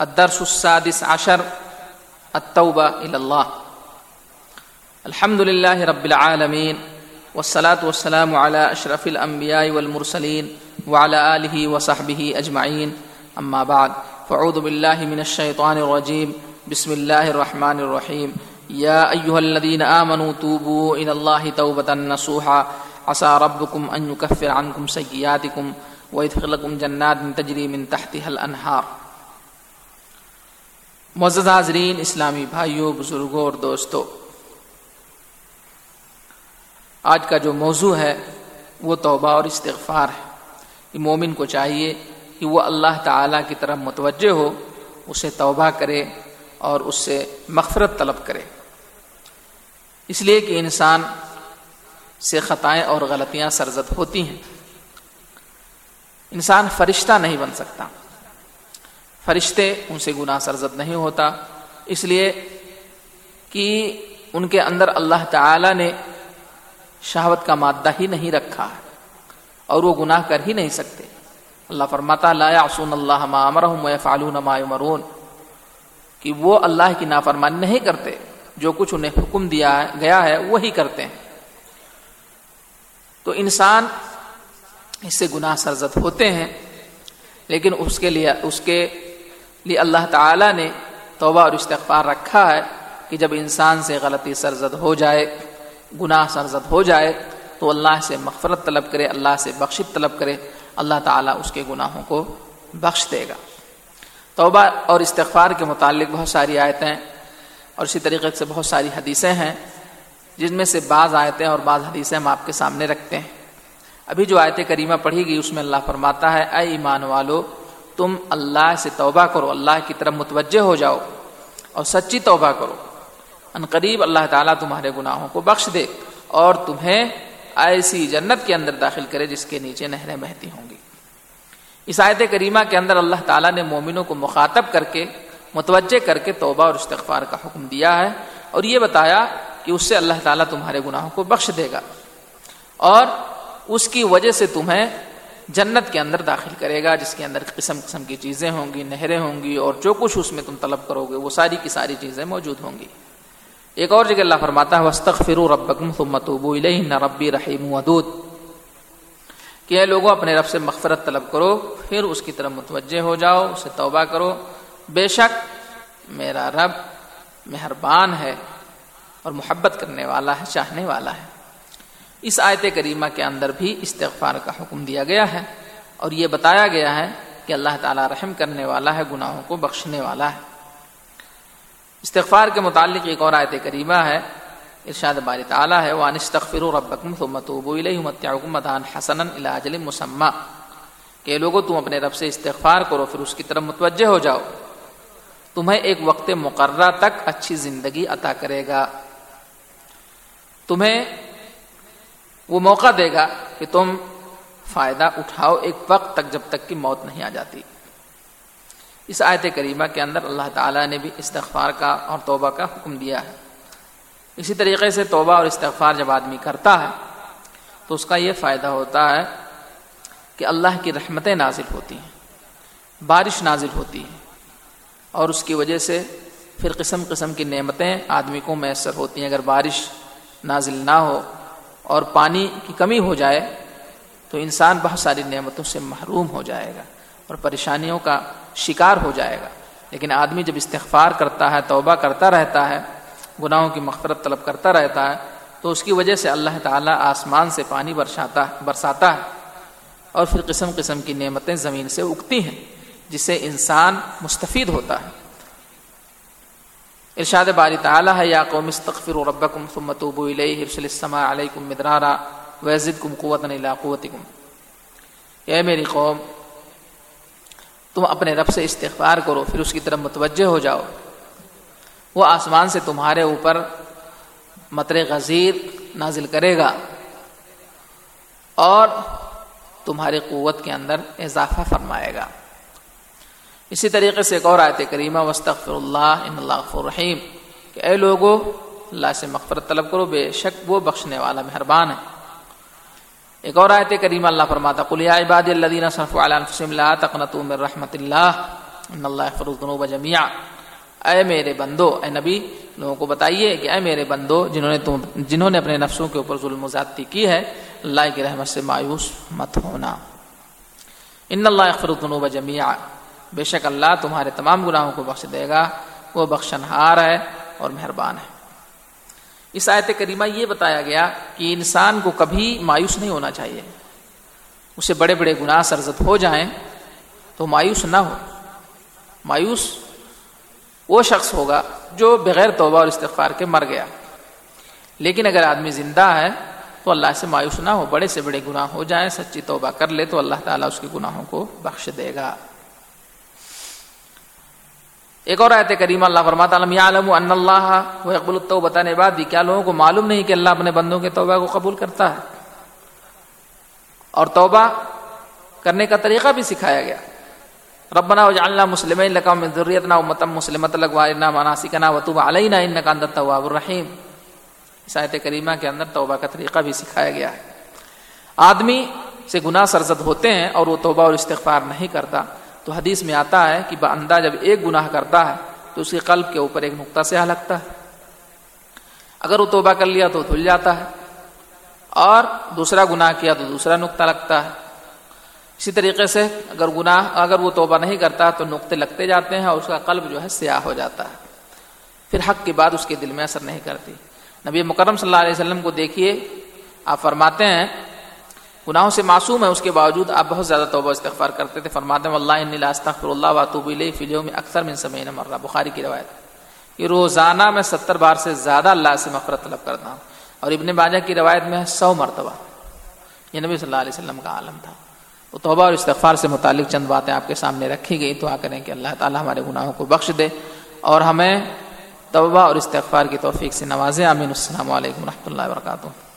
الدرس السادس عشر، التوبة إلى الله. الحمد لله رب العالمين، والصلاة والسلام على أشرف الأنبياء والمرسلين وعلى آله وصحبه أجمعين. أما بعد فعوذ بالله من الشيطان الرجيم. بسم الله الرحمن الرحيم. يا أيها الذين آمنوا توبوا إلى الله توبة نصوحا. عسى ربكم أن يكفر عنكم سيئاتكم ويدخلكم جنات تجري من تحتها الأنهار. معزز حاضرین، اسلامی بھائیوں بزرگوں اور دوستوں آج کا جو موضوع ہے، وہ توبہ اور استغفار ہے۔ کہ مومن کو چاہیے کہ وہ اللہ تعالیٰ کی طرف متوجہ ہو، اسے توبہ کرے اور اس سے مغفرت طلب کرے۔ اس لیے کہ انسان سے خطائیں اور غلطیاں سرزد ہوتی ہیں۔ انسان فرشتہ نہیں بن سکتا۔ فرشتے ان سے گناہ سرزد نہیں ہوتا۔ اس لیے کہ ان کے اندر اللہ تعالی نے شہوت کا مادہ ہی نہیں رکھا اور وہ گناہ کر ہی نہیں سکتے۔ اللہ فرماتا، لا یعصون اللہ ما امرهم ويفعلون ما يمرون کہ وہ اللہ کی نافرمانی نہیں کرتے، جو کچھ انہیں حکم دیا گیا ہے وہی کرتے ہیں۔ تو انسان اس سے گناہ سرزد ہوتے ہیں، لیکن اس کے لیے، اس کے لیے اللہ تعالی نے توبہ اور استغفار رکھا ہے کہ جب انسان سے غلطی سرزد ہو جائے، گناہ سرزد ہو جائے، تو اللہ سے مغفرت طلب کرے، اللہ سے بخشت طلب کرے، اللہ تعالیٰ اس کے گناہوں کو بخش دے گا۔ توبہ اور استغفار کے متعلق بہت ساری آیتیں اور اسی طریقے سے بہت ساری حدیثیں ہیں، جن میں سے بعض آیتیں اور بعض حدیثیں ہم آپ کے سامنے رکھتے ہیں۔ ابھی جو آیت کریمہ پڑھی گئی، اس میں اللہ فرماتا ہے، اے ایمان والو تم اللہ سے توبہ کرو، اللہ کی طرف متوجہ ہو جاؤ اور سچی توبہ کرو۔ ان قریب اللہ تعالیٰ تمہارے گناہوں کو بخش دے اور تمہیں ایسی جنت کے اندر داخل کرے جس کے نیچے نہریں بہتی ہوں گی۔ اس آیت کریمہ کے اندر اللہ تعالیٰ نے مومنوں کو مخاطب کر کے، متوجہ کر کے توبہ اور استغفار کا حکم دیا ہے اور یہ بتایا کہ اس سے اللہ تعالیٰ تمہارے گناہوں کو بخش دے گا اور اس کی وجہ سے تمہیں جنت کے اندر داخل کرے گا، جس کے اندر قسم قسم کی چیزیں ہوں گی، نہریں ہوں گی اور جو کچھ اس میں تم طلب کرو گے، وہ ساری کی ساری چیزیں موجود ہوں گی۔ ایک اور جگہ اللہ فرماتا ہے وسطرو ربکم ثم توبوا الیہ ربی رحیم ودود۔ کہ اے لوگوں، اپنے رب سے مغفرت طلب کرو، پھر اس کی طرف متوجہ ہو جاؤ اسے توبہ کرو۔ بے شک میرا رب مہربان ہے اور محبت کرنے والا ہے، چاہنے والا ہے۔ اس آیت کریمہ کے اندر بھی استغفار کا حکم دیا گیا ہے اور یہ بتایا گیا ہے کہ اللہ تعالیٰ رحم کرنے والا ہے، گناہوں کو بخشنے والا ہے۔ استغفار کے متعلق ایک اور آیت کریمہ ہے، ارشاد باری تعالیٰ ہے وان استغفروا ربکم ثم توبوا الیہ متعکم متان حسنا الی اجل مسمى۔ کہ لوگوں، تم اپنے رب سے استغفار کرو، پھر اس کی طرف متوجہ ہو جاؤ۔ تمہیں ایک وقت مقررہ تک اچھی زندگی عطا کرے گا۔ تمہیں وہ موقع دے گا کہ تم فائدہ اٹھاؤ ایک وقت تک جب تک کہ موت نہیں آ جاتی۔ اس آیت کریمہ کے اندر اللہ تعالیٰ نے بھی استغفار کا اور توبہ کا حکم دیا ہے۔ اسی طریقے سے توبہ اور استغفار جب آدمی کرتا ہے، تو اس کا یہ فائدہ ہوتا ہے کہ اللہ کی رحمتیں نازل ہوتی ہیں، بارش نازل ہوتی ہے اور اس کی وجہ سے پھر قسم قسم کی نعمتیں آدمی کو میسر ہوتی ہیں۔ اگر بارش نازل نہ ہو اور پانی کی کمی ہو جائے تو انسان بہت ساری نعمتوں سے محروم ہو جائے گا اور پریشانیوں کا شکار ہو جائے گا۔ لیکن آدمی جب استغفار کرتا ہے، توبہ کرتا رہتا ہے، گناہوں کی مغفرت طلب کرتا رہتا ہے، تو اس کی وجہ سے اللہ تعالیٰ آسمان سے پانی برساتا برساتا ہے۔ اور پھر قسم قسم کی نعمتیں زمین سے اگتی ہیں، جس سے انسان مستفید ہوتا ہے۔ ارشاد باری تعالیٰ ہے، یا قوم استغفر ربکم ثم توبوا الیہ، ارسل السماء علیکم مدرارا ویزدکم قوتا الى قوتکم۔ اے میری قوم، تم اپنے رب سے استغفار کرو، پھر اس کی طرف متوجہ ہو جاؤ۔ وہ آسمان سے تمہارے اوپر مطر غزیر نازل کرے گا اور تمہاری قوت کے اندر اضافہ فرمائے گا۔ اسی طریقے سے ایک اور آیت کریمہ وسطر اللہ ان اللہ رحیم کہ اے لوگو، اللہ سے مغفرت طلب کرو، بے شک وہ بخشنے والا مہربان ہے۔ ایک اور آیت کریمہ اللہ فرماتا، قل یا عباد الذین صرفوا علی انفسهم لا تقنطوا من رحمت اللہ ان اللہ فروغ جمیا اے میرے بندو، اے نبی، لوگوں کو بتائیے کہ اے میرے بندو، جنہوں نے تم، جنہوں نے اپنے نفسوں کے اوپر ظلم و زیادتی کی ہے، اللہ کی رحمت سے مایوس مت ہونا۔ ان اللہ فروغ جمیا بے شک اللہ تمہارے تمام گناہوں کو بخش دے گا۔ وہ بخشن ہار ہے اور مہربان ہے۔ اس آیت کریمہ یہ بتایا گیا کہ انسان کو کبھی مایوس نہیں ہونا چاہیے۔ اسے بڑے بڑے گناہ سرزد ہو جائیں تو مایوس نہ ہو۔ مایوس وہ شخص ہوگا جو بغیر توبہ اور استغفار کے مر گیا۔ لیکن اگر آدمی زندہ ہے تو اللہ سے مایوس نہ ہو، بڑے سے بڑے گناہ ہو جائیں، سچی توبہ کر لے تو اللہ تعالیٰ اس کے گناہوں کو بخش دے گا۔ ایک اور آیت کریم اللہ فرماتا عالم ان اللہ وہ اقبال التوبہ نے بعد کیا لوگوں کو معلوم نہیں کہ اللہ اپنے بندوں کے توبہ کو قبول کرتا ہے؟ اور توبہ کرنے کا طریقہ بھی سکھایا گیا۔ ربنا وجعلنا مسلمین لکا من ذریتنا امتا مسلمت لگوارنا مناسکنا وطوب علینا انکا اندر تواب الرحیم۔ اس آیت کریمہ کے اندر توبہ کا طریقہ بھی سکھایا گیا ہے۔ آدمی سے گناہ سرزد ہوتے ہیں اور وہ توبہ اور استغفار نہیں کرتا۔ تو حدیث میں آتا ہے کہ بندہ جب ایک گناہ کرتا ہے تو اس کے قلب کے اوپر ایک نقطہ سے لگتا ہے۔ اگر وہ توبہ کر لیا تو دھل جاتا ہے۔ اور دوسرا گناہ کیا تو دوسرا نقطہ لگتا ہے۔ اسی طریقے سے اگر گناہ، اگر وہ توبہ نہیں کرتا تو نقطے لگتے جاتے ہیں اور اس کا قلب جو ہے سیاہ ہو جاتا ہے۔ پھر حق کے بعد اس کے دل میں اثر نہیں کرتی۔ نبی مکرم صلی اللہ علیہ وسلم کو دیکھیے، آپ فرماتے ہیں گناہوں سے معصوم ہے اس کے باوجود آپ بہت زیادہ توبہ استغفار کرتے تھے۔ فرماتے ہیں اللہ استغفر اللہ واتوب الیہ فلیوں میں اکثر من سمعین مرہ۔ بخاری کی روایت یہ روزانہ میں ستر بار سے زیادہ اللہ سے مغفرت طلب کرتا ہوں۔ اور ابن باجہ کی روایت میں سو مرتبہ۔ یہ نبی صلی اللہ علیہ وسلم کا عالم تھا۔ تو توبہ اور استغفار سے متعلق چند باتیں آپ کے سامنے رکھی گئی تو آ کریں کہ اللہ تعالیٰ ہمارے گناہوں کو بخش دے اور ہمیں توبہ اور استغفار کی توفیق سے نوازے۔ امین السلام علیکم و رحمۃ اللہ وبرکاتہ۔